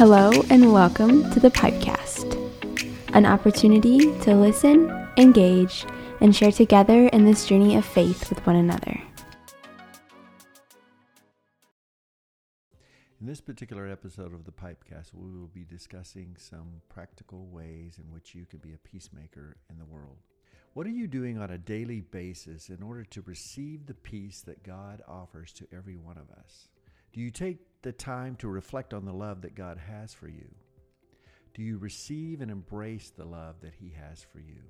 Hello, and welcome to the Pipecast, an opportunity to listen, engage, and share together in this journey of faith with one another. In this particular episode of the Pipecast, we will be discussing some practical ways in which you can be a peacemaker in the world. What are you doing on a daily basis in order to receive the peace that God offers to every one of us? Do you take the time to reflect on the love that God has for you? Do you receive and embrace the love that He has for you?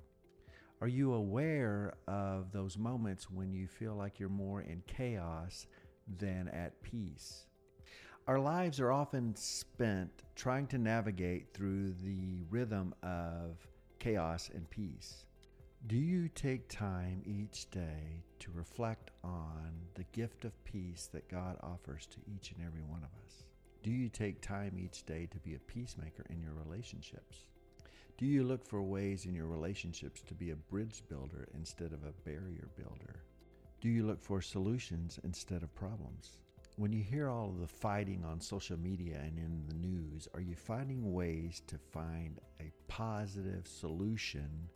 Are you aware of those moments when you feel like you're more in chaos than at peace? Our lives are often spent trying to navigate through the rhythm of chaos and peace. Do you take time each day to reflect on the gift of peace that God offers to each and every one of us? Do you take time each day to be a peacemaker in your relationships? Do you look for ways in your relationships to be a bridge builder instead of a barrier builder? Do you look for solutions instead of problems? When you hear all of the fighting on social media and in the news, are you finding ways to find a positive solution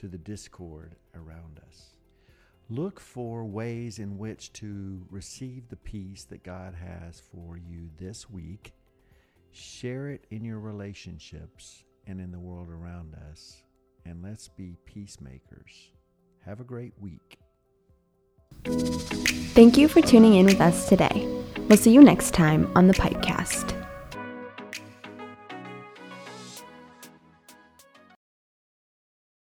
to the discord around us. Look for ways in which to receive the peace that God has for you this week. Share it in your relationships and in the world around us. And let's be peacemakers. Have a great week. Thank you for tuning in with us today. We'll see you next time on the Pipecast.